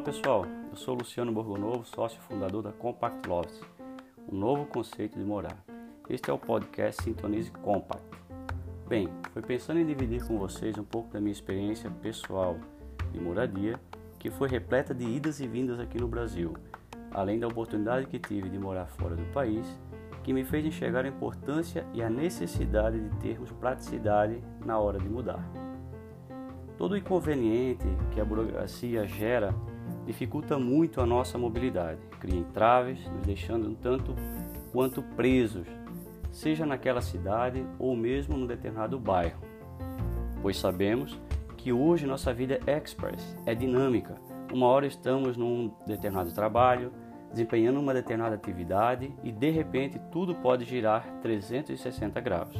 Olá pessoal, eu sou Luciano Borgonovo, sócio fundador da Compact Loves, um novo conceito de morar. Este é o podcast Sintonize Compact. Bem, foi pensando em dividir com vocês um pouco da minha experiência pessoal de moradia, que foi repleta de idas e vindas aqui no Brasil, além da oportunidade que tive de morar fora do país, que me fez enxergar a importância e a necessidade de termos praticidade na hora de mudar. Todo o inconveniente que a burocracia gera dificulta muito a nossa mobilidade, cria entraves, nos deixando tanto quanto presos, seja naquela cidade ou mesmo num determinado bairro. Pois sabemos que hoje nossa vida é express, é dinâmica. Uma hora estamos num determinado trabalho, desempenhando uma determinada atividade e de repente tudo pode girar 360 graus.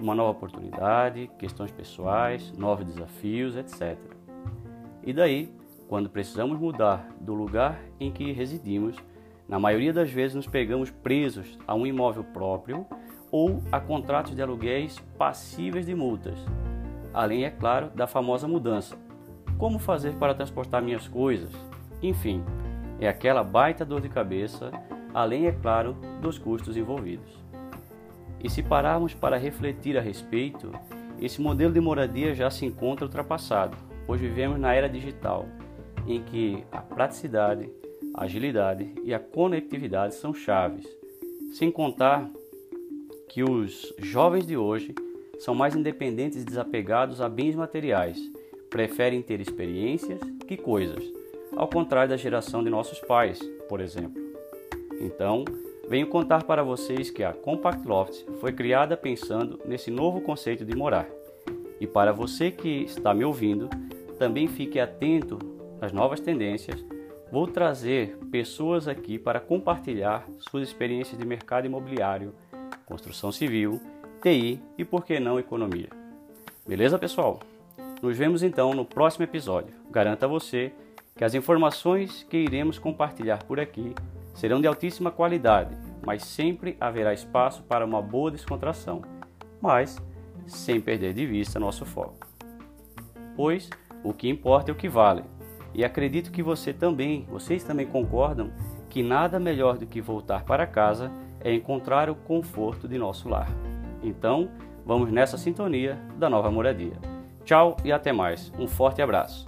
Uma nova oportunidade, questões pessoais, novos desafios, etc. E daí quando precisamos mudar do lugar em que residimos, na maioria das vezes nos pegamos presos a um imóvel próprio ou a contratos de aluguéis passíveis de multas. Além, é claro, da famosa mudança. Como fazer para transportar minhas coisas? Enfim, é aquela baita dor de cabeça, além, é claro, dos custos envolvidos. E se pararmos para refletir a respeito, esse modelo de moradia já se encontra ultrapassado, pois vivemos na era digital em que a praticidade, a agilidade e a conectividade são chaves. Sem contar que os jovens de hoje são mais independentes e desapegados a bens materiais, preferem ter experiências que coisas, ao contrário da geração de nossos pais, por exemplo. Então, venho contar para vocês que a Compact Loft foi criada pensando nesse novo conceito de morar. E para você que está me ouvindo, também fique atento nas novas tendências, vou trazer pessoas aqui para compartilhar suas experiências de mercado imobiliário, construção civil, TI e, por que não, economia. Beleza, pessoal? Nos vemos então no próximo episódio. Garanto a você que as informações que iremos compartilhar por aqui serão de altíssima qualidade, mas sempre haverá espaço para uma boa descontração, mas sem perder de vista nosso foco. Pois o que importa é o que vale e acredito que você também, vocês também concordam que nada melhor do que voltar para casa é encontrar o conforto de nosso lar. Então, vamos nessa sintonia da nova moradia. Tchau e até mais. Um forte abraço.